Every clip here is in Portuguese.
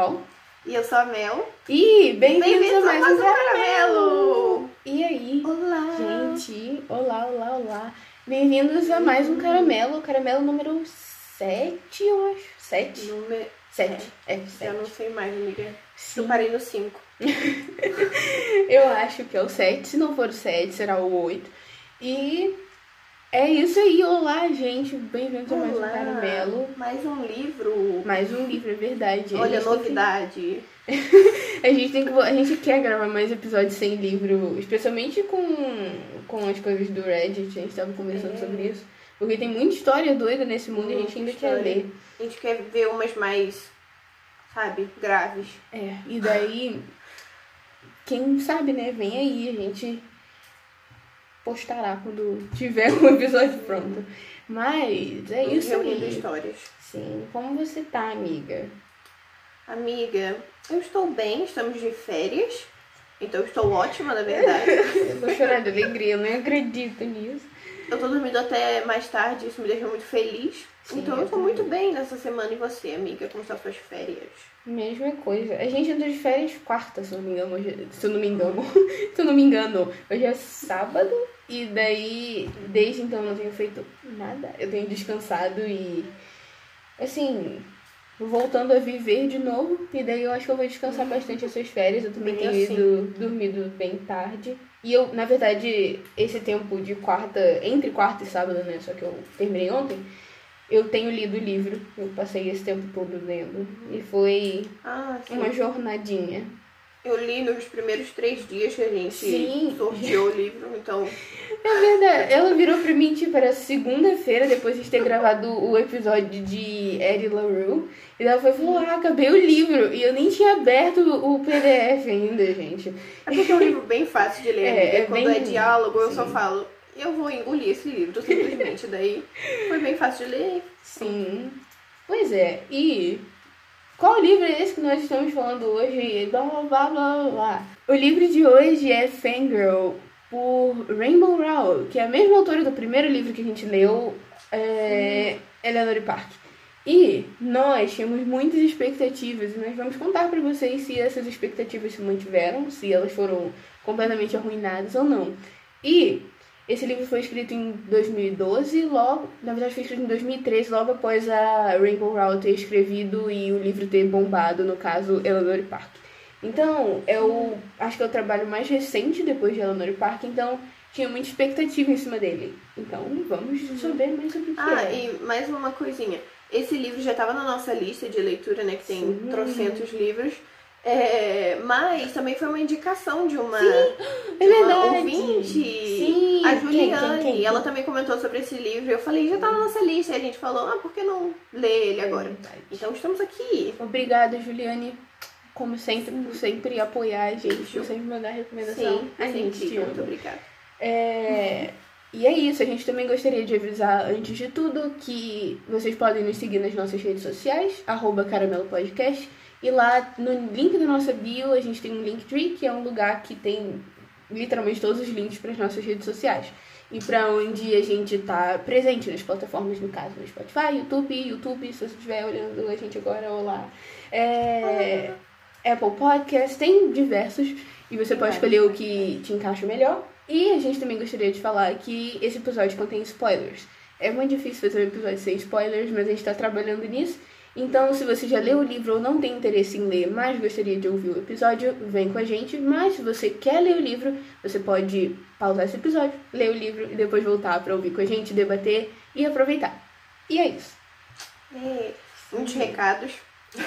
Carol. E eu sou a Mel. E bem-vindos Bem-vindos a mais um Caramelo! E aí, Olá! gente? Olá, olá, olá. Bem-vindos a mais um Caramelo. Caramelo número 7, eu acho. 7? Número... 7. É, Eu 7. não sei mais, amiga. Sim. Eu parei no 5. Eu acho que é o 7. Se não for o 7, será o 8. E é isso aí. Olá, gente. Bem-vindos a mais um Caramelo. Mais um livro. Mais um livro, é verdade. Olha a tem novidade. A gente tem que a gente quer gravar mais episódios sem livro, especialmente com, com as coisas do Reddit, a gente tava conversando É. sobre isso. Porque tem muita história doida nesse mundo e a gente ainda Muita quer história. ler. A gente quer ver umas mais, sabe, graves. É, e daí, quem sabe, né? Vem aí, a gente postará quando tiver o episódio pronto. Mas é isso Reunindo aí. histórias. Sim, como você tá, amiga? Amiga, eu estou bem, estamos de férias. Então eu estou ótima, na verdade. Eu tô chorando de alegria, eu não acredito nisso. Eu tô dormindo até mais tarde, isso me deixa muito feliz. Sim, então eu tô muito bem nessa semana. E você, amiga? Como estão suas férias? Mesma coisa. A gente entrou de férias quarta, se eu não me engano. Hoje, se eu não me engano. se eu não me engano. Hoje é sábado. E daí, desde então, eu não tenho feito nada. Eu tenho descansado e. Assim. Voltando a viver de novo. E daí eu acho que eu vou descansar bastante essas férias. Eu também Bem tenho assim. ido dormido bem tarde. E eu, na verdade, esse tempo de quarta, entre quarta e sábado, né? Só que eu terminei ontem. Eu tenho lido o livro. Eu passei esse tempo todo lendo. E foi Ah, uma jornadinha. Eu li nos primeiros três dias que a gente Sim. sorteou o livro, então. É verdade. Ela virou pra mim, tipo, era segunda-feira, depois de ter gravado o episódio de Eddie LaRue. E ela foi falou, ah, acabei o livro. E eu nem tinha aberto o PDF ainda, gente. É porque é um livro bem fácil de ler, É, é Quando bem- é diálogo, eu só falo, eu vou engolir esse livro, simplesmente. Daí foi bem fácil de ler. Sim. Pois é. E qual livro é esse que nós estamos falando hoje? Blá, blá, blá, blá. O livro de hoje é Fangirl, por Rainbow Rowell, que é a mesma autora do primeiro livro que a gente leu, é, Eleanor Park. E nós tínhamos muitas expectativas e nós vamos contar pra vocês se essas expectativas se mantiveram, se elas foram completamente arruinadas ou não. E esse livro foi escrito em 2012, logo, na verdade foi escrito em 2013, logo após a Rainbow Rowell ter escrevido e o livro ter bombado, no caso, Eleanor Park. Então, o, acho que é o trabalho mais recente depois de Eleanor Park, então tinha muita expectativa em cima dele. Então, vamos saber mais sobre o que Ah, é. e mais uma coisinha. Esse livro já estava na nossa lista de leitura, né? Que tem Sim. trocentos livros. É, mas também foi uma indicação de uma, É de uma verdade. ouvinte, Sim. a Quem, Juliane. quem, quem? Ela também comentou sobre esse livro. e Eu falei, já tá na nossa lista. E a gente falou, ah, por que não ler ele agora? Verdade. Então estamos aqui. Obrigada, Juliane, como sempre, por sempre apoiar a gente, por sempre mandar recomendação. Sim, a gente sim, te muito obrigada. É, e é isso, a gente também gostaria de avisar, antes de tudo, que vocês podem nos seguir nas nossas redes sociais, arroba Caramelo Podcast, e lá no link da nossa bio a gente tem um Linktree, que é um lugar que tem literalmente todos os links para as nossas redes sociais. E para onde a gente tá presente nas plataformas, no caso, no Spotify, YouTube, YouTube, se você estiver olhando a gente agora, olá. É, Apple Podcast, tem diversos, e você pode escolher o que te encaixa melhor. E a gente também gostaria de falar que esse episódio contém spoilers. É muito difícil fazer um episódio sem spoilers, mas a gente está trabalhando nisso. Então, se você já leu o livro ou não tem interesse em ler, mas gostaria de ouvir o episódio, vem com a gente. Mas se você quer ler o livro, você pode pausar esse episódio, ler o livro e depois voltar para ouvir com a gente, debater e aproveitar. E é isso. É, muitos recados.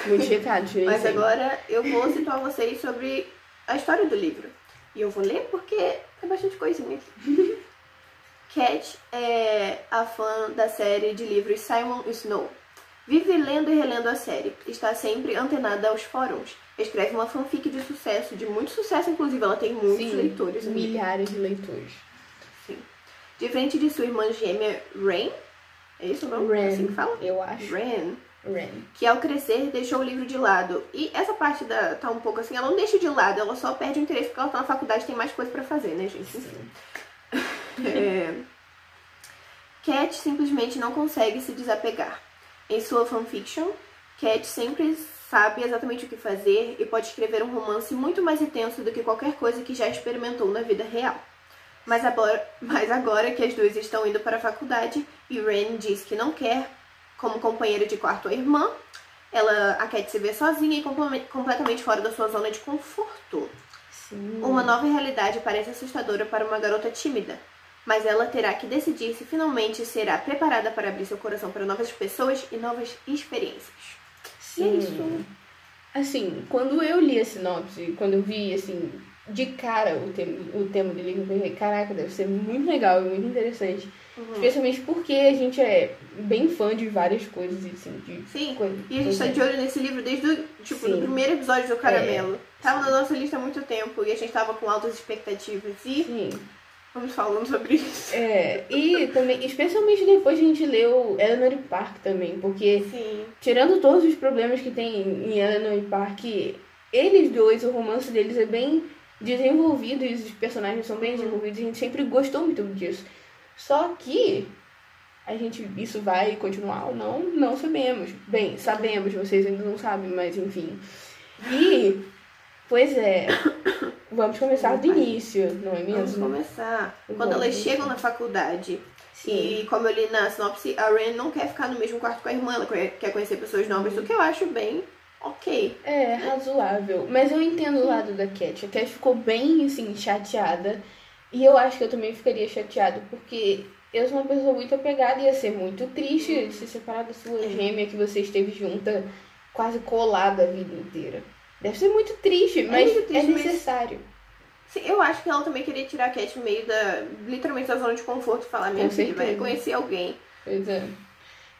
Muitos recados, gente. Mas agora eu vou situar vocês sobre a história do livro. E eu vou ler porque é bastante coisinha. Cat é a fã da série de livros Simon Snow. Vive lendo e relendo a série. Está sempre antenada aos fóruns. Escreve uma fanfic de sucesso, de muito sucesso, inclusive. Ela tem muitos Sim, leitores. amiga. milhares de leitores. Sim. Diferente de sua irmã gêmea Rain. É isso o nome? Ren, Assim que fala? eu acho. Ren. Ren. que ao crescer deixou o livro de lado. E essa parte da tá um pouco assim, ela não deixa de lado, ela só perde o interesse porque ela tá na faculdade e tem mais coisa pra fazer, né, gente? Enfim. É... Cat simplesmente não consegue se desapegar. Em sua fanfiction, Cat sempre sabe exatamente o que fazer e pode escrever um romance muito mais intenso do que qualquer coisa que já experimentou na vida real. Mas agora, mas agora que as duas estão indo para a faculdade e Ren diz que não quer como companheira de quarto a irmã, ela, a Cat se vê sozinha e completamente fora da sua zona de conforto. Sim. Uma nova realidade parece assustadora para uma garota tímida, mas ela terá que decidir se finalmente será preparada para abrir seu coração para novas pessoas e novas experiências. Sim. É isso. Assim, quando eu li a sinopse, quando eu vi, assim, de cara o tema, o tema do livro, eu pensei, caraca, deve ser muito legal e muito interessante. Uhum. Especialmente porque a gente é bem fã de várias coisas, assim, de Sim, coisa- e a gente tá de olho nesse livro desde o tipo, Sim. do primeiro episódio do Caramelo. É. Tava na nossa lista há muito tempo e a gente tava com altas expectativas. E Sim. Vamos falando sobre isso. É, e também, especialmente depois que a gente leu Eleanor Park também, porque Sim. tirando todos os problemas que tem em Eleanor Park, eles dois, o romance deles é bem desenvolvido e os personagens são bem desenvolvidos, a gente sempre gostou muito disso. Só que a gente isso vai continuar ou não, não sabemos. Bem, sabemos, vocês ainda não sabem, mas enfim. E pois é, vamos começar do início, não é Vamos mesmo? começar. Vamos. Quando elas chegam na faculdade, Sim. e como eu li na sinopse, a Ren não quer ficar no mesmo quarto com a irmã, ela quer conhecer pessoas novas, o que eu acho bem ok. É, razoável. Mas eu entendo o lado da Cat. A Cat ficou bem, assim, chateada. E eu acho que eu também ficaria chateada, porque eu sou uma pessoa muito apegada e ia ser muito triste se separar da sua gêmea que você esteve junta, quase colada a vida inteira. Deve ser muito triste, mas muito triste, é mas- necessário. Sim, eu acho que ela também queria tirar a Cat meio da. literalmente da zona de conforto e falar, minha Com filha, vai conhecer alguém. Pois é.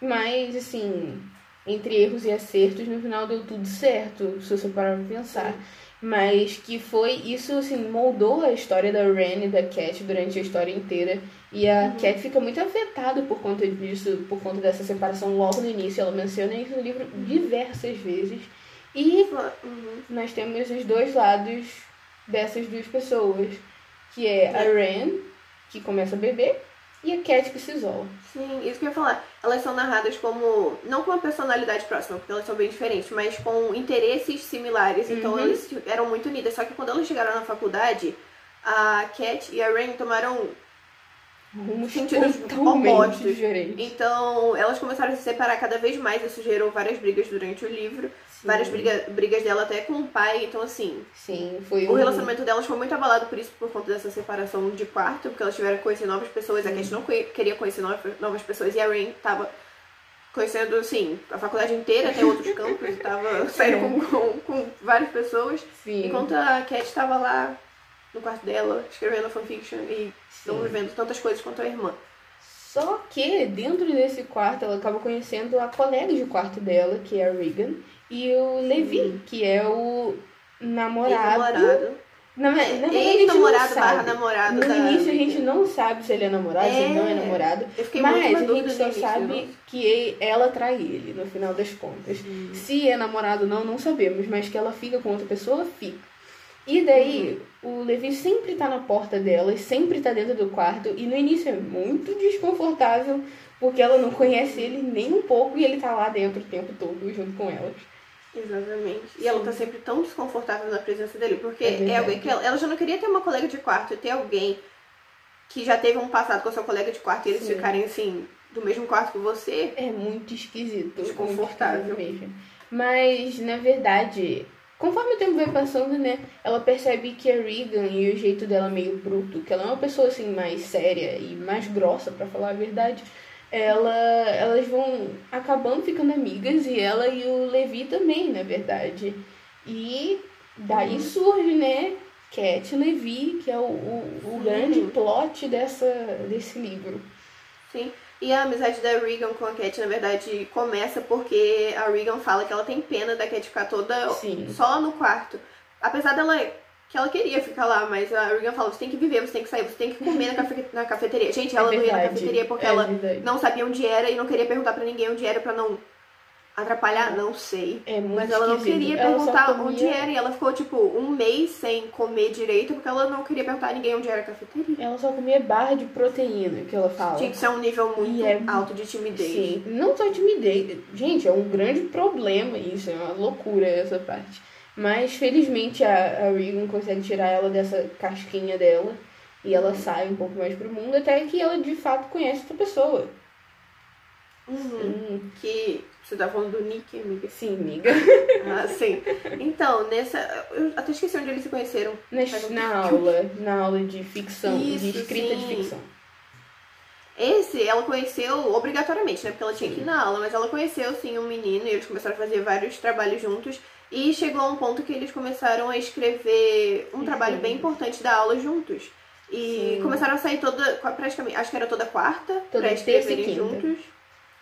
Mas, assim, entre erros e acertos, no final deu tudo certo, se você parar pra pensar. Mas que foi, isso, assim, moldou a história da Ren e da Cat durante a história inteira. E a Cat fica muito afetada por conta disso, por conta dessa separação logo no início. Ela menciona isso no livro diversas vezes. E nós temos os dois lados dessas duas pessoas. Que é a Ren, que começa a beber, e a Cat que se isola. Sim, isso que eu ia falar. Elas são narradas como. não com uma personalidade próxima, porque elas são bem diferentes, mas com interesses similares. Então Uhum. elas eram muito unidas. Só que quando elas chegaram na faculdade, a Cat e a Ren tomaram. rumos Sentidos opostos. diferentes. Então elas começaram a se separar cada vez mais. Isso gerou várias brigas durante o livro. Sim. Várias briga, brigas dela até com o pai. Então, assim, Sim, foi o um... relacionamento delas foi muito abalado por isso, por conta dessa separação de quarto, porque elas tiveram que conhecer novas pessoas. A Cat não queria conhecer novas, pessoas e a Rain tava conhecendo, assim, a faculdade inteira, até outros campos, e tava saindo com, com, com várias pessoas. Sim, Enquanto a Cat tava lá no quarto dela, escrevendo fanfiction e não sim. vivendo tantas coisas quanto a irmã. Só que dentro desse quarto ela acaba conhecendo a colega de quarto dela, que é a Regan, e o Levi, que é o namorado. Ex-namorado. Na, na gente não Ex-namorado barra namorado No da início a gente não sabe se ele é namorado, se ele não é É. namorado. Mas a gente só sabe que ela trai ele, no final das contas. Se é namorado ou não, não sabemos, mas que ela fica com outra pessoa, fica. E daí, o Levi sempre tá na porta dela e sempre tá dentro do quarto. E no início é muito desconfortável, porque ela não conhece ele nem um pouco e ele tá lá dentro o tempo todo junto com elas. Exatamente. E ela tá sempre tão desconfortável na presença dele, porque É é, alguém que ela, ela já não queria ter uma colega de quarto, e ter alguém que já teve um passado com a sua colega de quarto e eles Sim. ficarem assim, do mesmo quarto que você. É muito esquisito. Desconfortável. muito esquisito mesmo. Mas, na verdade, conforme o tempo vai passando, né, ela percebe que a Regan e o jeito dela meio bruto, que ela é uma pessoa assim mais séria e mais grossa, pra falar a verdade, ela, elas vão acabando ficando amigas e ela e o Levi também, na verdade. E daí surge, né, Cat Levi, que é o, o, o grande plot dessa, desse livro. Sim. E a amizade da Regan com a Cat, na verdade, começa porque a Regan fala que ela tem pena da Cat ficar toda Sim. só no quarto. Apesar dela que ela queria ficar lá, mas a Regan fala, você tem que viver, você tem que sair, você tem que comer na, cafe- na cafeteria. Gente, ela é não ia na cafeteria porque é ela verdade. não sabia onde era e não queria perguntar pra ninguém onde era pra não Atrapalhar? Não sei. É muito Mas ela não esquisito. queria perguntar comia- onde era. E ela ficou, tipo, um mês sem comer direito porque ela não queria perguntar a ninguém onde era a cafeteria. Ela só comia barra de proteína, que ela fala. Tinha que ser um nível muito é- alto de timidez. Sim, não só timidez. Gente, é um grande problema isso, é uma loucura essa parte. Mas felizmente a, a Regan consegue tirar ela dessa casquinha dela e ela sai um pouco mais pro mundo até que ela de fato conhece outra pessoa. Uhum. Hum, Que. Você tá falando do Nick, amiga? sim, amiga. Ah, sim. Então, nessa. Eu até esqueci onde eles se conheceram. Na, na aula, na aula de ficção, de Isso, escrita sim. de ficção. Esse ela conheceu obrigatoriamente, né? Porque ela tinha que ir na aula, mas ela conheceu sim um menino e eles começaram a fazer vários trabalhos juntos. E chegou a um ponto que eles começaram a escrever um trabalho bem importante da aula juntos. E Sim. começaram a sair toda, praticamente, acho que era toda quarta, Toda pra terça e escreverem quinta. juntos.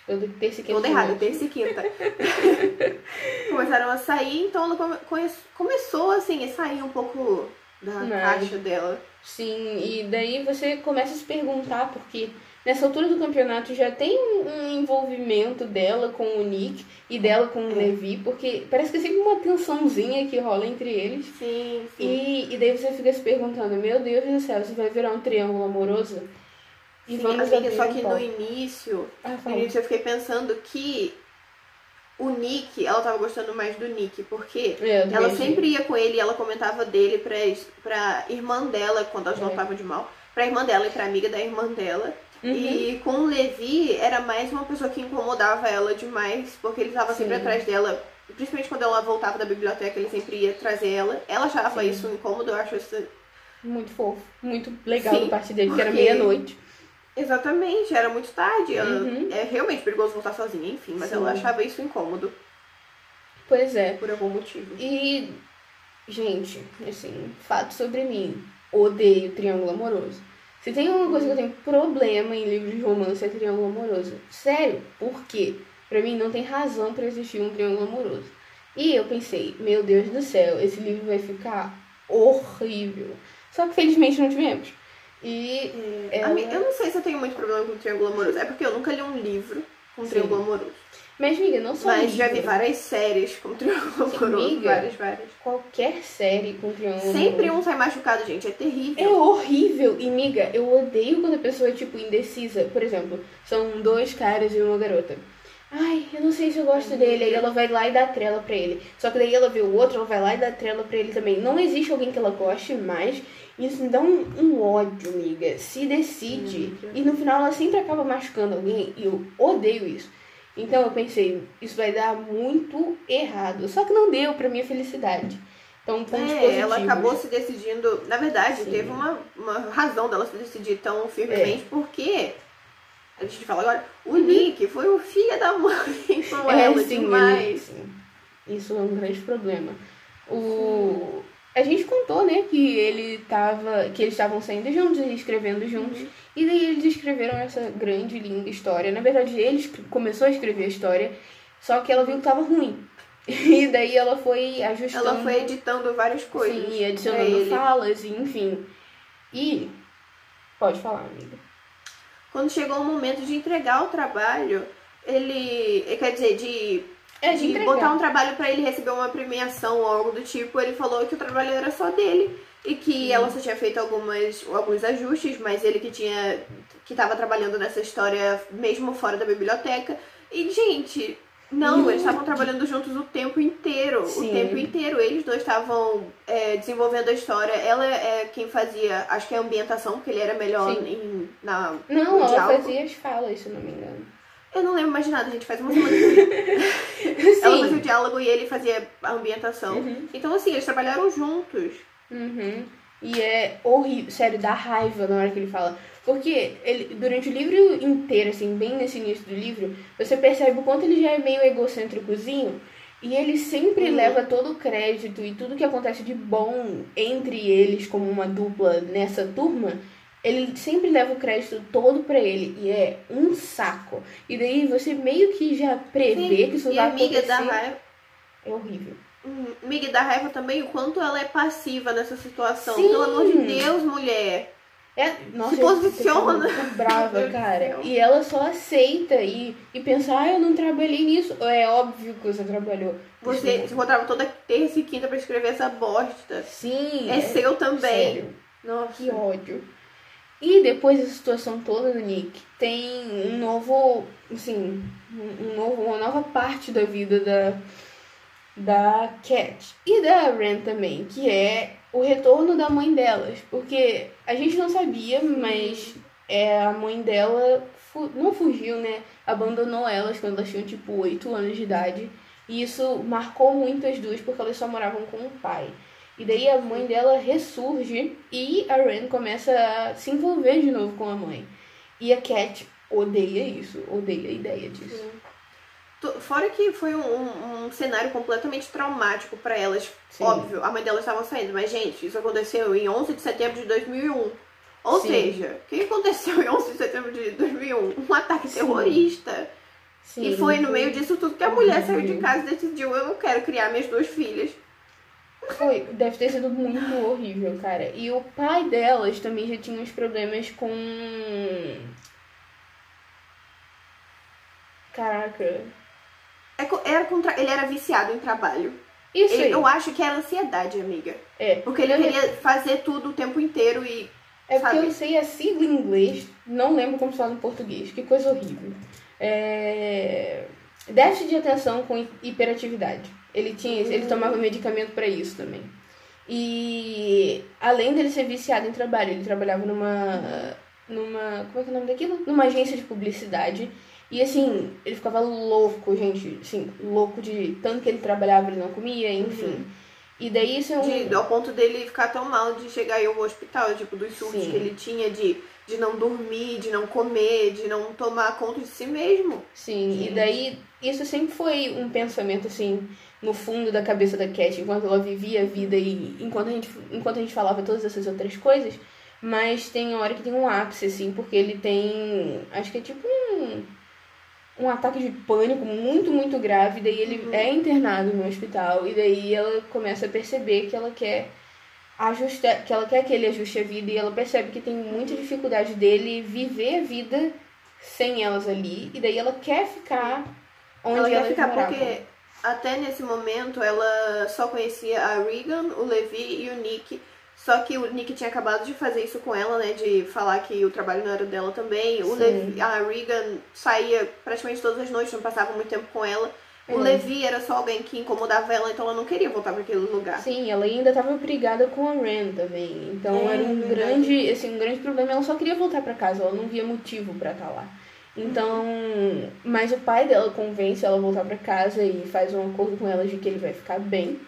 Eu do terça e quinta. Toda errada, terça e quinta. começaram a sair, então ela come- começou assim, a sair um pouco da Mas- caixa dela. Sim, e daí você começa a se perguntar, porque nessa altura do campeonato já tem um envolvimento dela com o Nick e dela com o É. Levi, porque parece que é sempre uma tensãozinha que rola entre eles. Sim, sim. E, e daí você fica se perguntando, meu Deus do céu, isso vai virar um triângulo amoroso? E Sim, vamos amiga, só que no início Ah, No fala. início eu fiquei pensando que o Nick, ela tava gostando mais do Nick, porque É, ela sempre ia com ele e ela comentava dele pra, pra irmã dela, quando elas não É. estavam de mal, pra irmã dela e pra amiga da irmã dela. Uhum. E com o Levi era mais uma pessoa que incomodava ela demais, porque ele tava sempre atrás dela. Principalmente quando ela voltava da biblioteca, ele sempre ia trazer ela. Ela achava Sim. isso incômodo, eu acho isso. Muito fofo, muito legal Sim, da parte dele, que era porque- meia-noite. Exatamente, era muito tarde. ela- Uhum. É realmente perigoso voltar sozinha, enfim, mas Sim. ela achava isso incômodo, Pois é. por algum motivo. E, gente, assim, fato sobre mim. Odeio triângulo amoroso. Se tem uma coisa que eu tenho problema em livros de romance é triângulo amoroso. Sério, por quê? Pra mim não tem razão pra existir um triângulo amoroso. E eu pensei, meu Deus do céu, esse livro vai ficar horrível. Só que felizmente não tivemos. E ela- Ami- Eu não sei se eu tenho muito problema com triângulo amoroso. É porque eu nunca li um livro com Sim. triângulo amoroso. Mas, amiga, não só Mas já vi várias séries com triângulo Sim, amoroso. amiga. Várias, várias. qualquer série com triângulo Sempre amoroso. um sai machucado, gente. É É terrível. horrível. E, miga, eu odeio quando a pessoa é, tipo, indecisa. Por exemplo, são dois caras e uma garota. Ai, eu não sei se eu gosto dele. Aí ela vai lá e dá trela pra ele. Só que daí ela vê o outro, ela vai lá e dá trela pra ele também. Não existe alguém que ela goste mais. Isso me dá um, um ódio, amiga. Se decide. Amiga. E no final ela sempre acaba machucando alguém. E eu odeio isso. Então eu pensei, isso vai dar muito errado. Só que não deu pra minha felicidade. Então, pontos É, positivos. ela acabou se decidindo. Na verdade, Sim. teve uma, uma razão dela se decidir tão firmemente, porque. A gente fala agora, o Nick foi o filho da mãe com É, ela sim, demais. Isso é um grande problema. O... A gente contou, né, que ele tava. que eles estavam saindo juntos e escrevendo juntos. Uhum. E daí eles escreveram essa grande, linda história. Na verdade, ele começou a escrever a história, só que ela viu que tava ruim. E daí ela foi ajustando. Ela foi editando várias coisas. Sim, adicionando falas, enfim. E. Pode falar, amiga. Quando chegou o momento de entregar o trabalho, ele. Quer dizer, de, É, de botar um trabalho pra ele receber uma premiação ou algo do tipo, ele falou que o trabalho era só dele. E que ela só tinha feito algumas, alguns ajustes, mas ele que tinha. que tava trabalhando nessa história mesmo fora da biblioteca. E, gente, não, eles estavam trabalhando juntos o tempo inteiro. Sim. O tempo inteiro. Eles dois estavam é, desenvolvendo a história. Ela é quem fazia, acho que a ambientação, porque ele era melhor Sim. em, na, Não, ela diálogo. fazia as falas, se não me engano. Eu não lembro mais de nada, gente. Faz uma semana. Ela fazia o diálogo e ele fazia a ambientação. Uhum. Então, assim, eles trabalharam juntos. Uhum. E é horrível, sério, dá raiva na hora que ele fala. Porque ele, durante o livro inteiro, assim, bem nesse início do livro, você percebe o quanto ele já é meio egocêntricozinho. E ele sempre Uhum. leva todo o crédito e tudo que acontece de bom entre eles, como uma dupla nessa turma, ele sempre leva o crédito todo pra ele. E é um saco. E daí você meio que já prevê que isso e vai a amiga acontecer. da raiva. É horrível. Hum, Amiga da raiva também, o quanto ela é passiva nessa situação. Sim. Pelo amor de Deus, mulher. É, nossa, Se posiciona. brava, cara. E ela só aceita e, e pensa, ah, eu não trabalhei nisso. É óbvio que você trabalhou. Você se encontrava toda terça e quinta pra escrever essa bosta. Sim. É, seu também. sério. Nossa. Que ódio. E depois dessa situação toda do Nick, tem um novo, assim, um novo, uma nova parte da vida da, da Cat e da Ren também, que é o retorno da mãe delas. Porque a gente não sabia, mas é, a mãe dela fu- não fugiu, né? Abandonou elas quando elas tinham tipo 8 anos de idade. E isso marcou muito as duas porque elas só moravam com o pai. E daí a mãe dela ressurge e a Ren começa a se envolver de novo com a mãe. E a Cat odeia isso, odeia a ideia disso. Fora que foi um, um- cenário completamente traumático pra elas. Sim. Óbvio, a mãe delas estava saindo. Mas, gente, isso aconteceu em 11 de setembro de 2001. Ou Sim. seja, o que aconteceu em 11 de setembro de 2001? Um ataque Sim. terrorista. Sim. E foi no meio disso tudo que a mulher saiu de casa e decidiu: eu não quero criar minhas duas filhas. Foi, deve ter sido muito horrível, cara. E o pai delas também já tinha uns problemas com. Caraca. É Era contra... Ele era viciado em trabalho. Isso Ele- aí. eu acho que era ansiedade, amiga. É. Porque ele Eu- queria fazer tudo o tempo inteiro e. É porque sabe? eu sei a sigla em inglês, não lembro como se fala em português. Que coisa horrível. É... Déficit de atenção com hi- hiperatividade. Ele tinha ele tomava medicamento pra isso também. E além dele ser viciado em trabalho, ele trabalhava numa numa, como é que é o nome daquilo? Numa agência de publicidade. E assim, ele ficava louco, gente, assim, louco de tanto que ele trabalhava, ele não comia, enfim. E daí isso é um De, ao ponto dele ficar tão mal de chegar aí ao hospital, tipo, dos surtos Sim. que ele tinha de, de não dormir, de não comer, de não tomar conta de si mesmo. Sim, Gente. e daí isso sempre foi um pensamento assim no fundo da cabeça da Cat enquanto ela vivia a vida e enquanto a gente enquanto a gente falava todas essas outras coisas, mas tem hora que tem um ápice assim, porque ele tem, acho que é tipo um um ataque de pânico muito, muito grave, daí ele Uhum. é internado no hospital e daí ela começa a perceber que ela quer ajustar, que ela quer que ele ajuste a vida e ela percebe que tem muita dificuldade dele viver a vida sem elas ali e daí ela quer ficar onde ela ela quer ficar moravam. porque até nesse momento ela só conhecia a Regan, o Levi e o Nick. Só que o Nick tinha acabado de fazer isso com ela, né? De falar que o trabalho não era dela também. O Sim. Levi, a Regan saía praticamente todas as noites, não passava muito tempo com ela. O É. Levi era só alguém que incomodava ela, então ela não queria voltar para aquele lugar. Sim, ela ainda estava brigada com a Ren também. Então É, era um verdade. grande, assim, um grande problema. Ela só queria voltar para casa, ela não via motivo para estar lá. Então, mas o pai dela convence ela a voltar para casa e faz um acordo com ela de que ele vai ficar bem.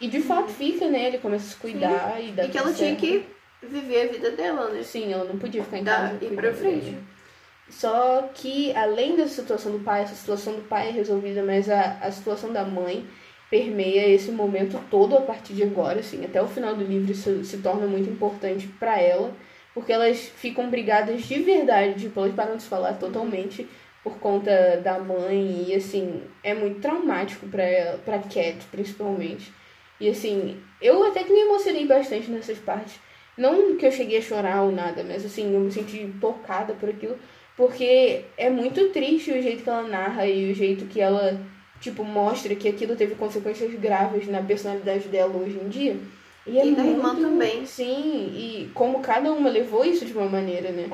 E de fato fica, né? Ele começa a se cuidar e dá E que ela tinha certo. que viver a vida dela, né? Sim, ela não podia ficar em Dá, casa. cuidando pra frente. dele. Só que, além da situação do pai, essa situação do pai é resolvida, mas a, a situação da mãe permeia esse momento todo a partir de agora, assim, até o final do livro isso se torna muito importante pra ela, porque elas ficam brigadas de verdade, tipo, elas param de se falar totalmente por conta da mãe e, assim, é muito traumático pra, ela, pra Cat, principalmente. E, assim, eu até que me emocionei bastante nessas partes. Não que eu cheguei a chorar ou nada, mas assim, eu me senti tocada por aquilo. Porque é muito triste o jeito que ela narra e o jeito que ela, tipo, mostra que aquilo teve consequências graves na personalidade dela hoje em dia. E, é E da irmã muito- também. Sim, e como cada uma levou isso de uma maneira, né?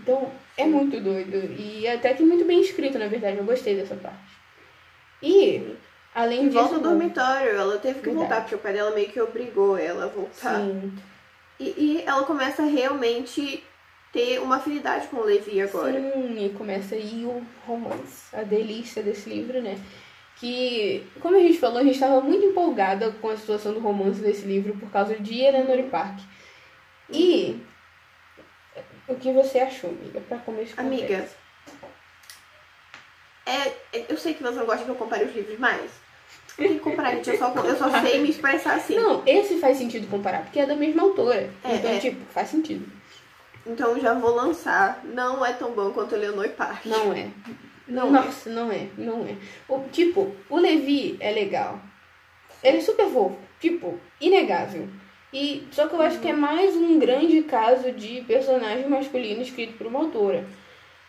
Então, é muito doido. E até que muito bem escrito, na verdade. Eu gostei dessa parte. E, além E disso... volta ao dormitório, ela teve que Verdade. voltar, porque o pai dela meio que obrigou ela a voltar. Sim, E, e ela começa a realmente ter uma afinidade com o Levi agora. Sim, e começa aí o romance, a delícia desse livro, né? Que, como a gente falou, a gente estava muito empolgada com a situação do romance desse livro por causa de Eleanor Park. E o que você achou, amiga, pra começo de Amiga? É, é- eu sei que você não gosta que eu compare os livros, mas tem que comparar, gente. Eu só, eu só sei me expressar assim. Não, esse faz sentido comparar, porque é da mesma autora. É, então, é. tipo, faz sentido. Então já vou lançar. Não é tão bom quanto Leonor Park. Não é. Não Nossa, não é, não é. O, tipo, o Levi é legal. Ele é super fofo. Tipo, inegável. E, só que eu acho que é mais um grande caso de personagem masculino escrito por uma autora.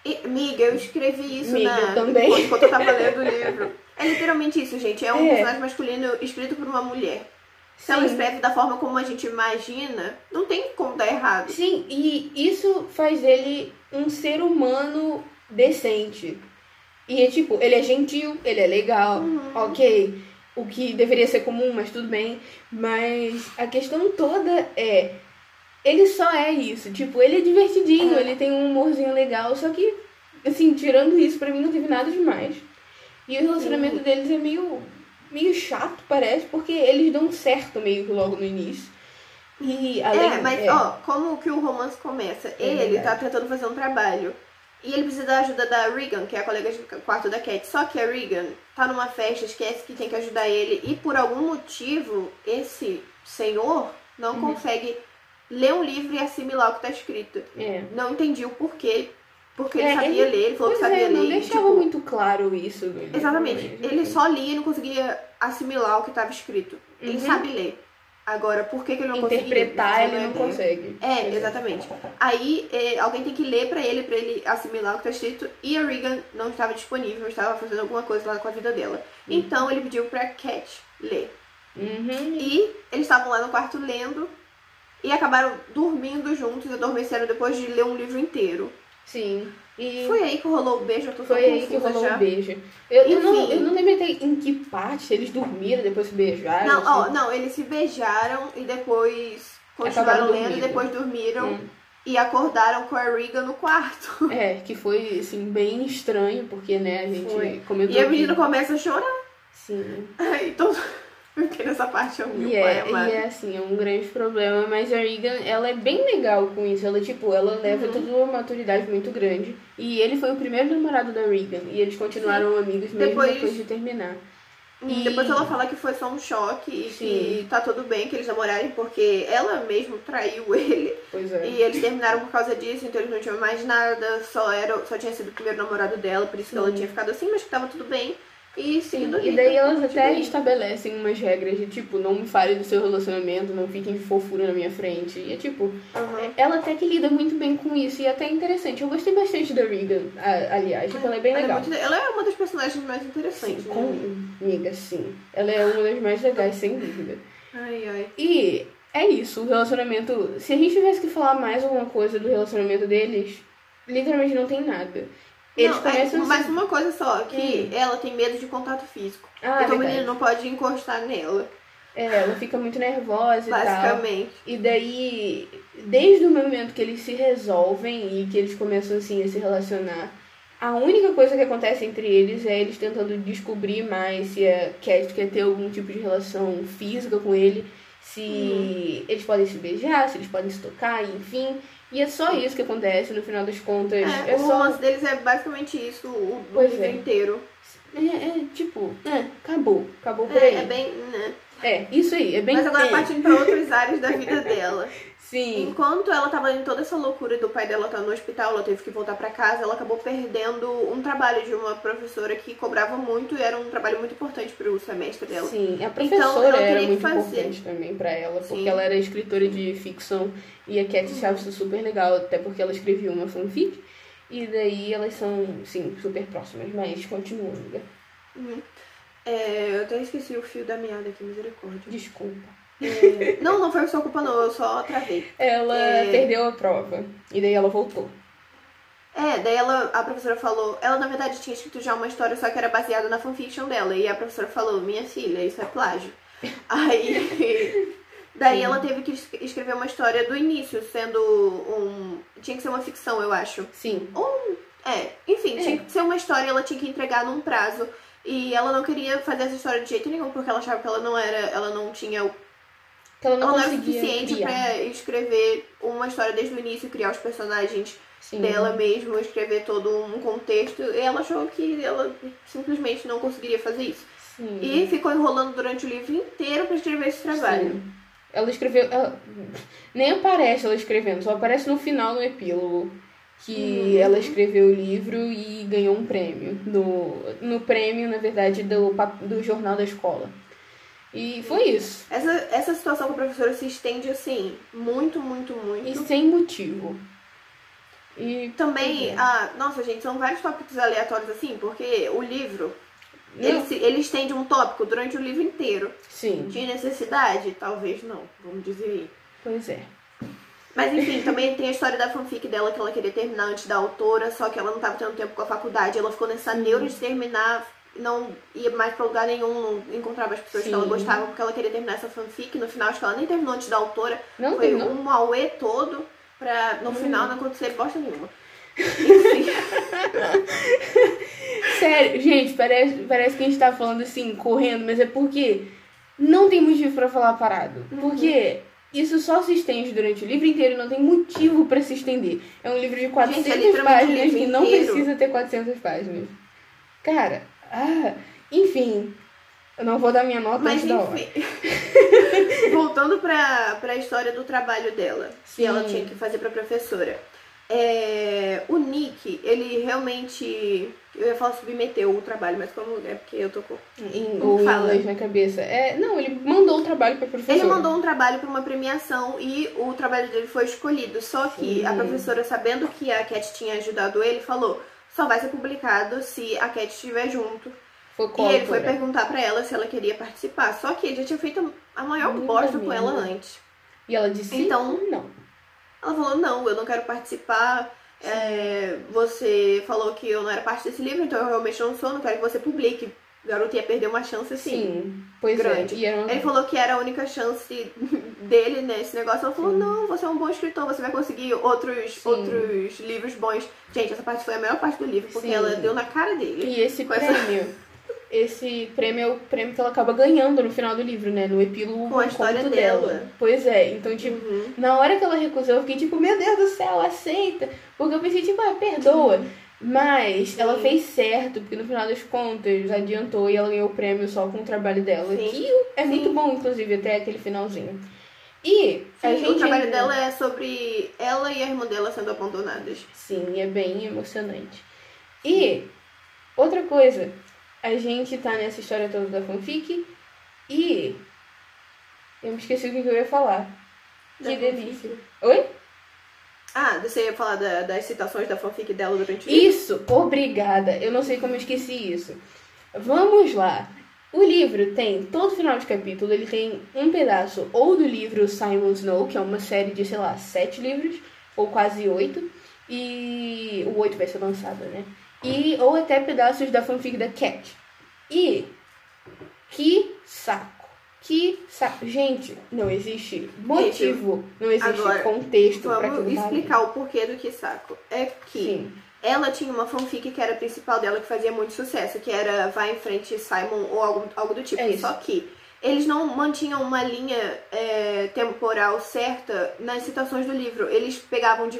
E, miga, eu escrevi isso Miga, na... também. enquanto eu tava lendo o livro. É literalmente isso, gente. É um É. personagem masculino escrito por uma mulher. Se ela escreve da forma como a gente imagina, não tem como dar errado. Sim, e isso faz ele um ser humano decente. E é tipo, ele é gentil, ele é legal, ok. O que deveria ser comum, mas tudo bem. Mas a questão toda é. Ele só é isso. Tipo, ele é divertidinho, É. ele tem um humorzinho legal. Só que, assim, tirando isso, pra mim não teve nada demais. E o relacionamento deles é meio, meio chato, parece, porque eles dão certo meio que logo no início. E além é, mas é. ó, como que o romance começa? ele verdade. tá tentando fazer um trabalho. E ele precisa da ajuda da Regan, que é a colega de quarto da Cat. Só que a Regan tá numa festa, esquece que tem que ajudar ele. E por algum motivo, esse senhor não Uhum. consegue ler um livro e assimilar o que tá escrito. É. Não entendi o porquê. Porque ele É, sabia ele- ler, ele falou Pois que sabia é, não ler. e, deixava tipo, muito claro isso. Exatamente. Ele só lia e não conseguia assimilar o que estava escrito. Ele Uhum. sabe ler. Agora, por que, que ele não conseguia? Interpretar ele não é ideia. consegue. É, exatamente. Aí é, alguém tem que ler pra ele, pra ele assimilar o que tá escrito. E a Regan não estava disponível, estava fazendo alguma coisa lá com a vida dela. Então ele pediu pra Cat ler. Uhum. E eles estavam lá no quarto lendo e acabaram dormindo juntos, adormeceram depois de ler um livro inteiro. Sim. E Foi aí que rolou o beijo, eu tô foi aí que rolou já. o beijo. Eu, eu não, eu não lembro em que parte, se eles dormiram, depois se beijaram. Não, ó, assim. não, eles se beijaram e depois Acabaram continuaram lendo e depois dormiram Hum. e acordaram com a Regan no quarto. É, que foi, assim, bem estranho, porque, né, a gente Foi. comentou E a menina começa a chorar. Sim. Então, porque nessa parte eu E pai é, amado. e é assim, é um grande problema, mas a Regan, ela é bem legal com isso. Ela, tipo, ela Uhum. leva toda uma maturidade muito grande. E ele foi o primeiro namorado da Regan. E eles continuaram amigos mesmo Depois- depois de terminar. Hum, E- Depois ela fala que foi só um choque e Sim. que tá tudo bem que eles namorarem porque ela mesmo traiu ele. Pois é. E eles terminaram por causa disso, então eles não tinham mais nada, só, era, só tinha sido o primeiro namorado dela, por isso que ela tinha ficado assim, mas que tava tudo bem. E Sim, e vida, daí elas até bem. estabelecem umas regras de tipo, não me fale do seu relacionamento, não fiquem fofura na minha frente. E é tipo, Aham. ela até que lida muito bem com isso e é até interessante. Eu gostei bastante da Regan, aliás, tipo, ela é bem Ela é, legal. muito- ela é uma das personagens mais interessantes. Sim, né? com amiga, sim. Ela é uma das mais legais, sem dúvida. Ai, ai. E é isso, o relacionamento. Se a gente tivesse que falar mais alguma coisa do relacionamento deles, literalmente não tem nada. Eles não, é, começam assim- mas uma coisa só, que Hum. ela tem medo de contato físico. Ah, então o verdade. menino não pode encostar nela, É, ela fica muito nervosa e tal. basicamente. E daí, desde o momento que eles se resolvem e que eles começam assim a se relacionar, a única coisa que acontece entre eles é eles tentando descobrir mais se a Cat quer ter algum tipo de relação física com ele, se eles podem se beijar, se eles podem se tocar, enfim. E é só isso que acontece no final das contas. É, É, o só. romance deles é basicamente isso, o, o livro é. inteiro. É, é, tipo, é, acabou. Acabou por É, aí. é bem, né? É, isso aí, é bem. Mas agora é. partindo pra outras áreas da vida dela. Sim. Enquanto ela tava em toda essa loucura do pai dela estar no hospital, ela teve que voltar pra casa, ela acabou perdendo um trabalho de uma professora que cobrava muito e era um trabalho muito importante pro semestre dela. Sim, a Então, professora ela era muito fazer. importante também pra ela, porque Sim. ela era escritora de ficção e a Cat achava isso super legal, até porque ela escrevia uma fanfic. E daí elas são, sim, super próximas, mas continua, amiga. Uhum. É, eu até esqueci o fio da meada aqui, misericórdia. Desculpa. É, não, não foi sua culpa não, eu só travei. Ela É. perdeu a prova. E daí ela voltou. É, daí ela, a professora falou, ela na verdade tinha escrito já uma história, só que era baseada na fanfiction dela. E a professora falou, minha filha, isso é plágio. Aí, daí ela teve que es- escrever uma história do início, sendo um, tinha que ser uma ficção, eu acho. Sim. É, enfim, É. tinha que ser uma história, ela tinha que entregar num prazo. E ela não queria fazer essa história de jeito nenhum, porque ela achava que ela não era, ela não tinha Que ela não ela não conseguia suficiente criar. pra escrever uma história desde o início, criar os personagens Sim. dela mesmo, escrever todo um contexto. E ela achou que ela simplesmente não conseguiria fazer isso. Sim. E ficou enrolando durante o livro inteiro pra escrever esse trabalho. Sim. Ela escreveu. ela- Nem aparece ela escrevendo, só aparece no final, no epílogo. Que Uhum. ela escreveu o livro e ganhou um prêmio. No, no prêmio, na verdade, do, do jornal da escola. E foi isso. Essa, essa situação com a professora se estende assim, muito, muito, muito. E sem motivo. E Também, ah, nossa, gente, são vários tópicos aleatórios assim, porque o livro, ele, se- ele estende um tópico durante o livro inteiro. Sim, Tinha necessidade? Talvez não, vamos dizer aí. pois é. Mas enfim, também tem a história da fanfic dela que ela queria terminar antes da autora, só que ela não tava tendo tempo com a faculdade. Ela ficou nessa neura de terminar, não ia mais pra lugar nenhum, não encontrava as pessoas que ela Sim. gostava, porque ela queria terminar essa fanfic. No final, acho que ela nem terminou antes da autora. Não Foi terminou? um auê todo pra no final não acontecer bosta nenhuma. Enfim, Sério, gente, parece, parece que a gente tá falando assim, correndo, mas é porque não tem motivo pra falar parado. Uhum. Porque isso só se estende durante o livro inteiro e não tem motivo pra se estender. É um livro de 400 literalmente o páginas que não inteiro. precisa ter 400 páginas. Cara, ah, enfim, eu não vou dar minha nota mas antes enfim. Voltando pra, pra história do trabalho dela, Sim. que ela tinha que fazer pra professora. É, o Nick, ele realmente. Eu ia falar submeteu o trabalho, mas como é porque eu tô com. Em, Como fala? inglês na cabeça. É, não, ele mandou o trabalho pra professora. Ele mandou um trabalho para uma premiação e o trabalho dele foi escolhido. Só que Sim. a professora, sabendo que a Cat tinha ajudado ele, falou: só vai ser publicado se a Cat estiver junto. Foi E ele foi perguntar pra ela se ela queria participar. Só que ele já tinha feito a maior bosta com ela antes. E ela disse, Então- não. Ela falou: não, eu não quero participar. É, você falou que eu não era parte desse livro, então eu realmente não sou, não quero que você publique. O garoto ia perder uma chance assim. Sim, pois grande. é. E era um- Ele falou que era a única chance dele nesse negócio. Ela falou: Não, você é um bom escritor, você vai conseguir outros, Sim. outros livros bons. Gente, essa parte foi a melhor parte do livro, porque Sim. ela deu na cara dele. E esse Com essa- prêmio, esse prêmio é o prêmio que ela acaba ganhando no final do livro, né? No epílogo Com a história conto dela. Pois é, então, tipo, Uhum. na hora que ela recusou, eu fiquei tipo, meu Deus do céu, aceita. Porque eu pensei, tipo, ah, perdoa. Mas ela Sim. fez certo, porque no final das contas adiantou e ela ganhou o prêmio só com o trabalho dela. Sim. Que é muito bom, inclusive, até aquele finalzinho. E a Sim, gente. o trabalho dela é sobre ela e a irmã dela sendo abandonadas. Sim, é bem emocionante. E outra coisa, a gente tá nessa história toda da fanfic e eu me esqueci o que eu ia falar. Da que delícia. Oi? Ah, você ia falar da- das citações da fanfic dela durante o livro? Isso, obrigada. Eu não sei como eu esqueci isso. Vamos lá. O livro tem, todo final de capítulo, ele tem um pedaço ou do livro Simon Snow, que é uma série de, sei lá, sete livros, ou quase oito, e o oito vai ser lançado, né? E, ou até pedaços da fanfic da Cat. E, que saco. Que saco. Gente, não existe motivo, não existe agora, contexto pra Vamos aquilo explicar o porquê do que saco. É que Sim. ela tinha uma fanfic que era a principal dela, que fazia muito sucesso, que era Vai em Frente Simon ou algo, algo do tipo. É. Só que eles não mantinham uma linha é, temporal certa nas citações do livro. Eles pegavam de,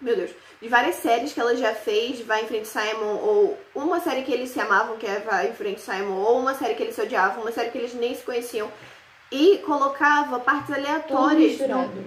meu Deus, de várias séries que ela já fez, Vai em Frente Simon, ou uma série que eles se amavam, que é Vai em Frente Simon, ou uma série que eles se odiavam, uma série que eles nem se conheciam. E colocava partes aleatórias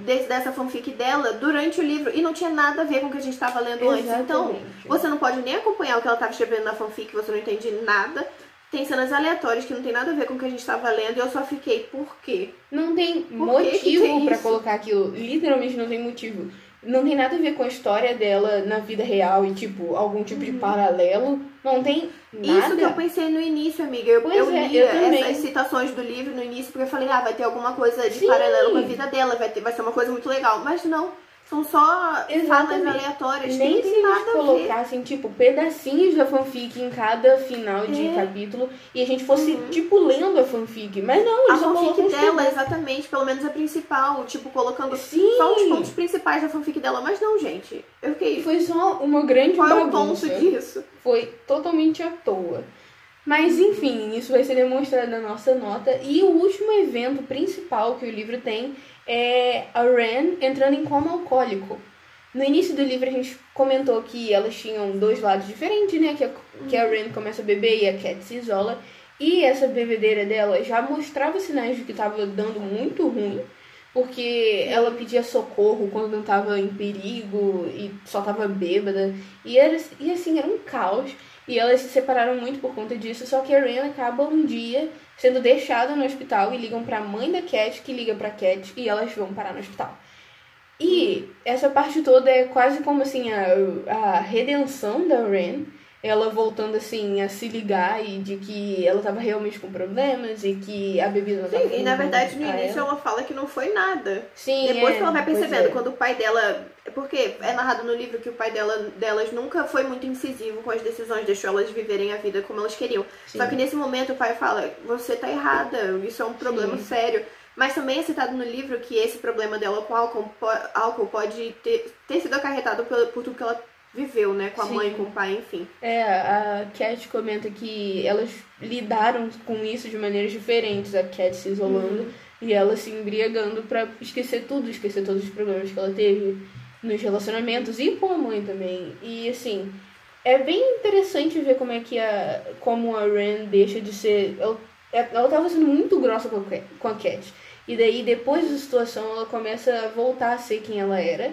desse- dessa fanfic dela durante o livro. E não tinha nada a ver com o que a gente estava lendo antes. Então, Exatamente. você não pode nem acompanhar o que ela estava escrevendo na fanfic, você não entende nada. Tem cenas aleatórias que não tem nada a ver com o que a gente estava lendo e eu só fiquei, por quê? Não tem que motivo isso? colocar aquilo. Literalmente não tem motivo. Não tem nada a ver com a história dela na vida real e, tipo, algum tipo de paralelo. Não tem nada. Uhum. Isso que eu pensei no início, amiga. Eu, Pois eu é, lia eu essas citações do livro no início porque eu falei, ah, vai ter alguma coisa de Sim. paralelo com a vida dela, vai, ter, vai ser uma coisa muito legal. Mas não, são só falas aleatórias Nem se eles colocassem, tipo, pedacinhos da fanfic em cada final de É. capítulo e a gente fosse, Uhum. tipo, lendo a fanfic. Mas não, A eles fanfic dela, exatamente, pelo menos a principal, tipo, colocando Sim. só os pontos principais da fanfic dela. Mas não, gente. Eu fiquei. foi só uma grande Qual é o bagunça. ponto disso? foi totalmente à toa. Mas enfim, isso vai ser demonstrado na nossa nota. E o último evento principal que o livro tem é a Ren entrando em coma alcoólico. No início do livro a gente comentou que elas tinham dois lados diferentes, né? Que a, que a Ren começa a beber e a Cat se isola. E essa bebedeira dela já mostrava sinais de que estava dando muito ruim. Porque ela pedia socorro quando não estava em perigo e só estava bêbada. E, era, e assim, era um caos. E elas se separaram muito por conta disso, só que a Ren acaba um dia sendo deixada no hospital e ligam pra mãe da Cat, que liga pra Cat, e elas vão parar no hospital. E essa parte toda é quase como assim a, a redenção da Ren, ela voltando assim a se ligar e de que ela tava realmente com problemas e que a bebida não Sim, e na verdade no início ela. ela fala que não foi nada. Sim, Depois é, que ela vai percebendo, é. quando o pai dela. Porque é narrado no livro que o pai dela, delas nunca foi muito incisivo com as decisões, deixou elas viverem a vida como elas queriam. Só Sim. que nesse momento o pai fala: Você tá errada, isso é um problema Sim. sério. Mas também é citado no livro que esse problema dela com álcool, álcool pode ter, ter sido acarretado por, por tudo que ela viveu, né? Com a Sim. mãe, com o pai, enfim. É, a Cat comenta que elas lidaram com isso de maneiras diferentes. A Cat se isolando Uhum. e ela se embriagando pra esquecer tudo, esquecer todos os problemas que ela teve nos relacionamentos e com a mãe também. E assim, é bem interessante ver como é que a como a Ren deixa de ser ela, ela tava sendo muito grossa com a com a Cat. E daí depois da situação ela começa a voltar a ser quem ela era.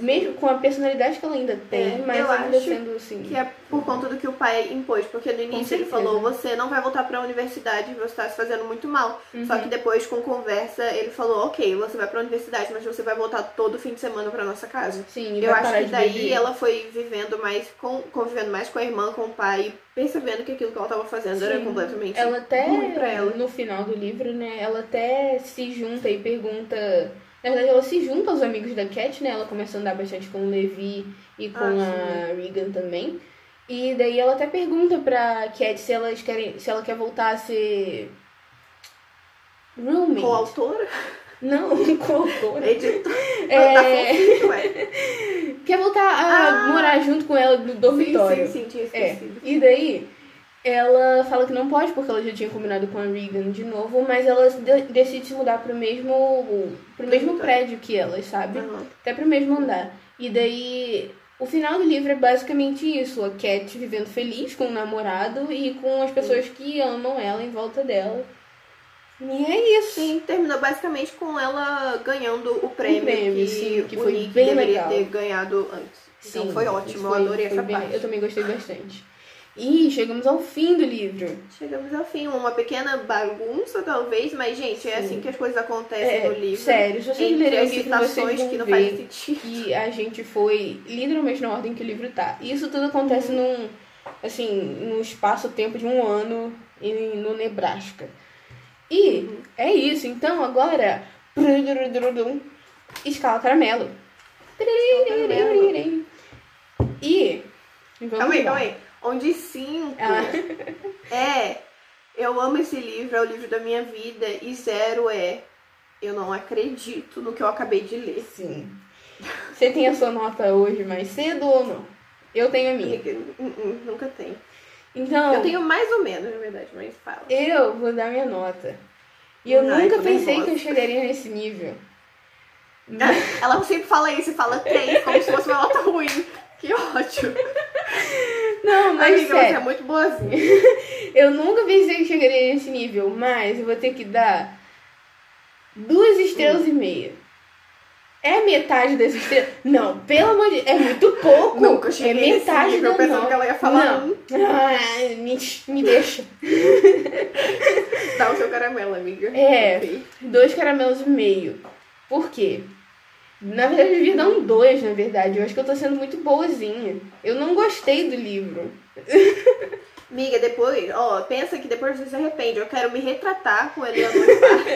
Mesmo com a personalidade que ela ainda tem, É, mas eu ainda acho sendo assim. Que é por conta do que o pai impôs. Porque no início ele falou: Você não vai voltar pra universidade, você tá se fazendo muito mal. Só Uhum. que depois, com conversa, ele falou: Ok, você vai pra universidade, mas você vai voltar todo fim de semana pra nossa casa. Sim, Eu acho que daí beber. ela foi vivendo mais com, convivendo mais com a irmã, com o pai, percebendo que aquilo que ela tava fazendo era Sim. completamente Ela até, ruim pra ela. no final do livro, né, ela até se junta e pergunta... Na verdade, ela se junta aos amigos da Cat, né, ela começa a andar bastante com o Levi e com Ah, a Regan também. E daí ela até pergunta pra Cat se, elas querem, se ela quer voltar a ser... Roommate. coautora, Não, coautora. editora. É. Tá ué. Quer voltar a Ah. morar junto com ela no dormitório. Sim, sim, sim, tinha É, esquecido. e daí ela fala que não pode porque ela já tinha combinado com a Regan de novo, mas ela de- decide se mudar pro mesmo pro mesmo prédio que elas, sabe? Aham. Até pro mesmo andar. E daí o final do livro é basicamente isso, a Cat vivendo feliz com o namorado e com as pessoas que amam ela em volta dela. E é isso. Sim, terminou basicamente com ela ganhando o prêmio, prêmio, que, sim, que o foi Nick bem deveria legal. ter ganhado antes. Então Sim, foi ótimo, foi- eu adorei essa bem- parte. Eu também gostei bastante. E chegamos ao fim do livro. Chegamos ao fim, uma pequena bagunça talvez, mas gente, é Sim. assim que as coisas acontecem É, no livro. sério, se vocês Entre lerem as citações que não fazem sentido. que a gente foi literalmente na ordem que o livro tá. E isso tudo acontece num, assim, num espaço-tempo de um ano em, no Nebraska. E é isso, então agora. Escala caramelo. E. Vamos Calma aí, calma aí. Onde cinco Ah. é eu amo esse livro, é o livro da minha vida, e zero é eu não acredito no que eu acabei de ler. Sim. Você tem a sua nota hoje mais cedo ou não? Eu tenho a minha. Hum, hum, nunca tem. Então, Eu tenho mais ou menos, na verdade, mas fala. eu vou dar minha nota. E eu Ai, nunca pensei nervosa. que eu chegaria nesse nível. Ela sempre fala isso e fala três, como se fosse uma nota ruim. Que ótimo. Não, mas Amiga, você é sério, muito boazinha. eu nunca pensei que eu chegaria nesse nível, mas eu vou ter que dar duas estrelas e meia. É metade das estrelas? Não, pelo amor de Deus, é muito pouco. Nunca cheguei é nesse metade nível, da pensando que ela ia falar Não. um. Ah, me, me deixa. Dá o seu caramelo, amiga. É. Dois caramelos e meio. Por quê? Na verdade, eu devia dar um dois, na verdade. Eu acho que eu tô sendo muito boazinha. Eu não gostei do livro. Amiga, depois, ó, pensa que depois você se arrepende. Eu quero me retratar com ele no quarto.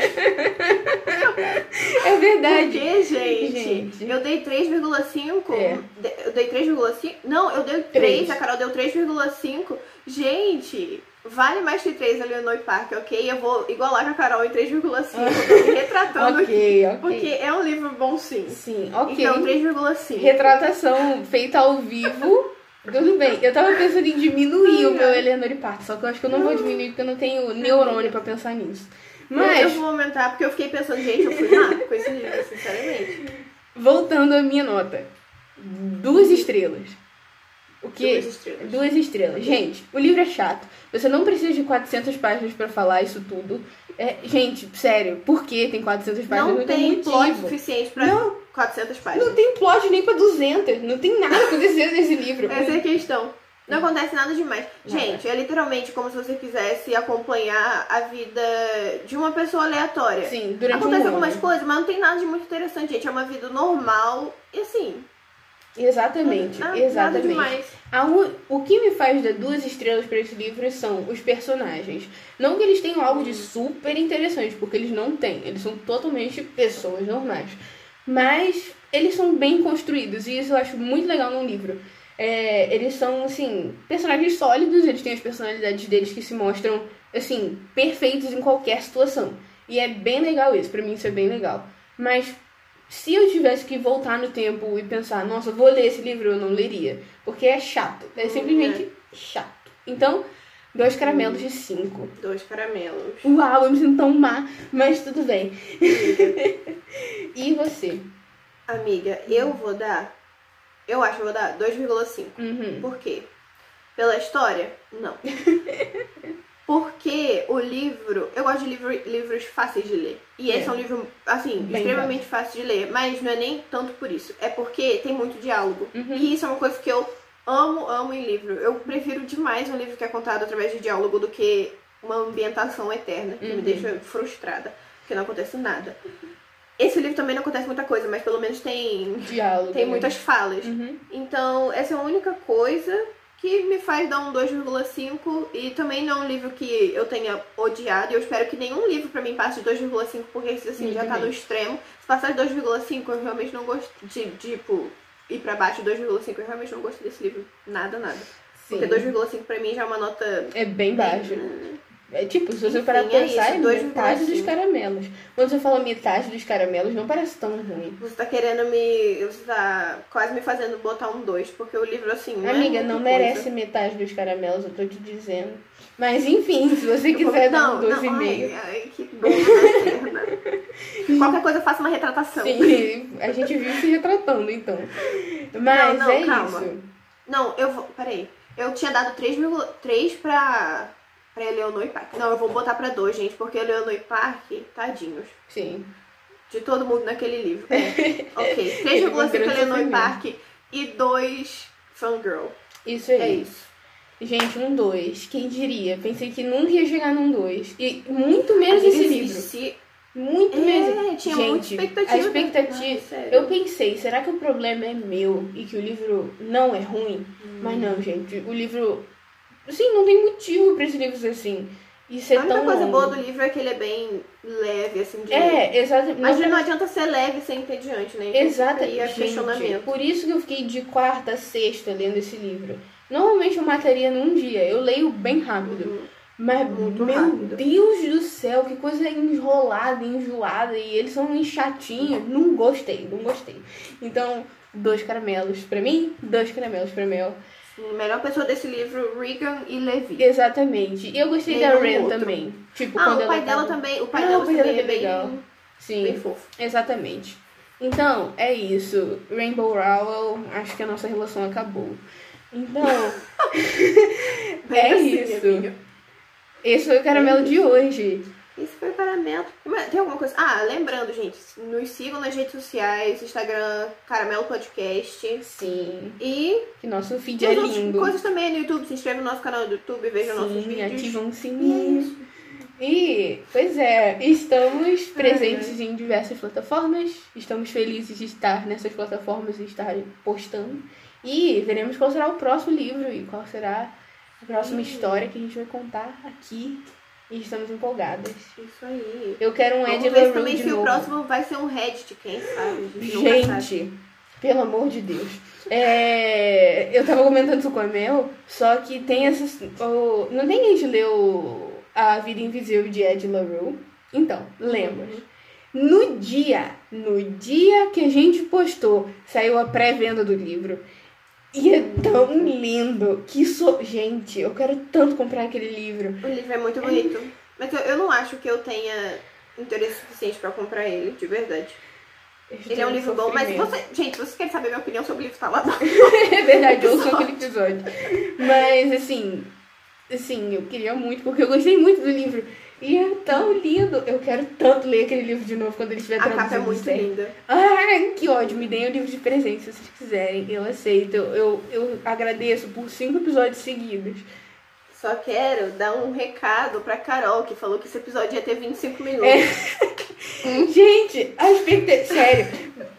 É verdade. Porque, gente, Gente. eu dei 3,5. É. Eu dei 3,5. Não, eu dei 3, Três. a Carol deu 3,5. Gente, vale mais que 3 a Leonor Park, ok? Eu vou igualar com a Carol em 3,5. Eu tô me retratando aqui. ok, ok. Porque é um livro bom sim. Sim, ok. Então, 3,5. Retratação feita ao vivo. Tudo bem. Eu tava pensando em diminuir o meu Eleanor Park, só que eu acho que eu não vou diminuir porque eu não tenho neurônio pra pensar nisso. Eu Mas, vou aumentar porque eu fiquei pensando, gente, eu fui má com esse livro, sinceramente. voltando à minha nota. Duas estrelas. O quê? Duas estrelas. Duas estrelas. Gente, o livro é chato. Você não precisa de 400 páginas pra falar isso tudo. É, gente, sério, por que tem 400 páginas? Não tem motivo. plot suficiente pra Não. 400 páginas. Não tem plot nem pra 200. Não tem nada acontecendo nesse livro. Essa é a questão. Não acontece nada demais. Nada. Gente, é literalmente como se você quisesse acompanhar a vida de uma pessoa aleatória. Sim, durante Acontece um algumas ano. coisas, mas não tem nada de muito interessante, gente. É uma vida normal e assim. Exatamente, nada, nada exatamente. demais. A u- o que me faz dar duas estrelas para esse livro são os personagens. Não que eles tenham algo de super interessante, porque eles não têm. Eles são totalmente pessoas normais. Mas eles são bem construídos, e isso eu acho muito legal no livro. É, eles são, assim, personagens sólidos, eles têm as personalidades deles que se mostram, assim, perfeitos em qualquer situação. E é bem legal isso, pra mim isso é bem legal. Mas se eu tivesse que voltar no tempo e pensar, nossa, vou ler esse livro, eu não leria. Porque é chato. É simplesmente chato. Então, dois caramelos de cinco. Dois caramelos. Uau, eu me sinto tão má, mas tudo bem. e você? Amiga, eu vou dar. Eu acho que vou dar 2,5. Uhum. Por quê? Pela história? Não. Porque o livro. Eu gosto de livro, livros fáceis de ler. E esse É. é um livro, assim, Bem extremamente fácil de ler. Mas não é nem tanto por isso. É porque tem muito diálogo. Uhum. E isso é uma coisa que eu amo, amo em livro. Eu prefiro demais um livro que é contado através de diálogo do que uma ambientação eterna, que Uhum. me deixa frustrada. Porque não acontece nada. Esse livro também não acontece muita coisa, mas pelo menos tem, Diálogo. tem né? muitas falas. Uhum. Então, essa é a única coisa que me faz dar um 2,5 e também não é um livro que eu tenha odiado. E eu espero que nenhum livro pra mim passe de 2,5, porque esse assim já tá também. no extremo. Se passar de 2,5, eu realmente não gosto de, tipo, ir pra baixo de 2,5. Eu realmente não gosto desse livro. Nada, nada. Sim. Porque 2,5 pra mim já é uma nota. É bem baixo. Hum, É tipo, se você Enfim, parar pra é pensar, isso, é dois metade dos caramelos. Quando você fala metade dos caramelos, não parece tão ruim. Você tá querendo me. Você tá quase me fazendo botar um 2, porque o livro, assim. Não Amiga, é não coisa. merece metade dos caramelos, eu tô te dizendo. Mas enfim, se você quiser dar um não, 12,5. Ai, ai, que dor na perna. Qualquer coisa, faça uma retratação. Sim, a gente viu se retratando, então. Mas Não, não, é calma. isso. Não, eu vou. Peraí. Eu tinha dado 3,3 pra. Pra Eleonor e Park. Não, eu vou botar pra 2, gente, porque Eleonor e Park, tadinhos. Sim. De todo mundo naquele livro. É. ok. Ele foi um 3,5 grande Eleonor e. Park e 2 Fangirl. Isso aí. É isso. Gente, um 2. Quem diria? Pensei que nunca ia chegar num 2. E muito menos esse se- livro. se- Muito É, menos. tinha Gente, muita expectativa. A expectativa. Sério. Eu pensei, será que o problema é meu e que o livro não é ruim? Mas não, gente. O livro. Assim, não tem motivo pra esse livro ser assim. E ser A única tão. coisa longo. boa do livro é que ele é bem leve, assim, de. É, exatamente. Mas não adianta ser leve sem entediante, né? Então Exata, fica aí a gente, questionamento. por isso que eu fiquei de quarta a sexta lendo esse livro. Normalmente eu mataria num dia, eu leio bem rápido. Uhum. Mas, Muito meu rápido. Deus do céu, que coisa enrolada, enjoada, e eles são uns chatinhos. Não gostei, não gostei. Então, dois caramelos pra mim, dois caramelos pra Mel. Melhor pessoa desse livro, Regan e Levi. Exatamente. E eu gostei da Nenhum Ren outro. também. Tipo, Ah, quando o pai ela dela tava- também. O pai Ah, dela o pai também dela é bem, legal. Sim. bem fofo. Exatamente. Então, é isso. Rainbow Rowell, acho que a nossa relação acabou. Então, é assim, isso. Esse foi o caramelo de hoje. Esse foi o. Mas Tem alguma coisa? Ah, lembrando, gente, nos sigam nas redes sociais, Instagram, Caramelo Podcast. Sim. E Que nosso feed é lindo. coisas também no YouTube. Se inscreve no nosso canal do YouTube, veja nossos Sim, vídeos. ativa um E é sininho. E, pois é, estamos presentes em diversas plataformas. Estamos felizes de estar nessas plataformas e estar postando. E veremos qual será o próximo livro e qual será a próxima Hum. história que a gente vai contar aqui. E estamos empolgadas. Isso aí. Eu quero um Vamos Ed ver LaRue também se novo. o próximo vai ser um Reddit, quem sabe? Gente, sabe. Pelo amor de Deus. É, eu tava comentando isso com a Mel, só que tem essas. o- não tem gente leu A Vida Invisível de Ed LaRue? Então, lembra. No dia, no dia que a gente postou, saiu a pré-venda do livro. E é tão lindo que isso. Gente, eu quero tanto comprar aquele livro. O livro é muito bonito. Mas eu, eu não acho que eu tenha interesse suficiente pra comprar ele, de verdade. Ele é um livro bom, mas você. Gente, se você quer saber minha opinião sobre o livro, tá lá. É verdade, eu sou aquele episódio. Mas, assim, assim, eu queria muito, porque eu gostei muito do livro. E é tão lindo. Eu quero tanto ler aquele livro de novo quando ele estiver A capa é traduzido. muito linda. Ai, que ódio. Me deem o livro de presente se vocês quiserem. Eu aceito. Eu, eu, eu agradeço por cinco episódios seguidos. Só quero dar um recado pra Carol, que falou que esse episódio ia ter 25 minutos. É. Gente, a expectativa. Sério.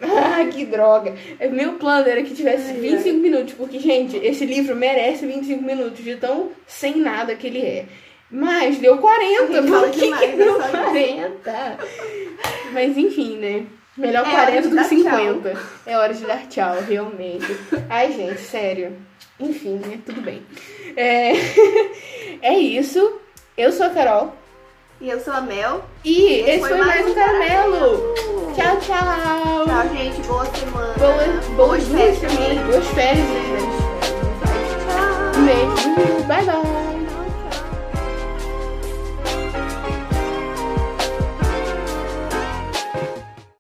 Ah, que droga. Meu plano era que tivesse Ai, 25 minutos, porque, gente, esse livro merece 25 minutos de tão sem nada que ele é. Mas deu 40, A gente fala por que, que deu né, só 40? Mas enfim, né? Melhor É hora 40 de do que dar 50. É hora de dar tchau, realmente. Ai, gente, sério. Enfim, né? Tudo bem. É, é isso. Eu sou a Carol. E eu sou a Mel. E esse, foi, mais um caramelo. Tchau, tchau. Tchau, gente. Boa semana. Boas, boas duas festas. semanas, boas férias. né? Tchau. Um beijo. Bye, bye.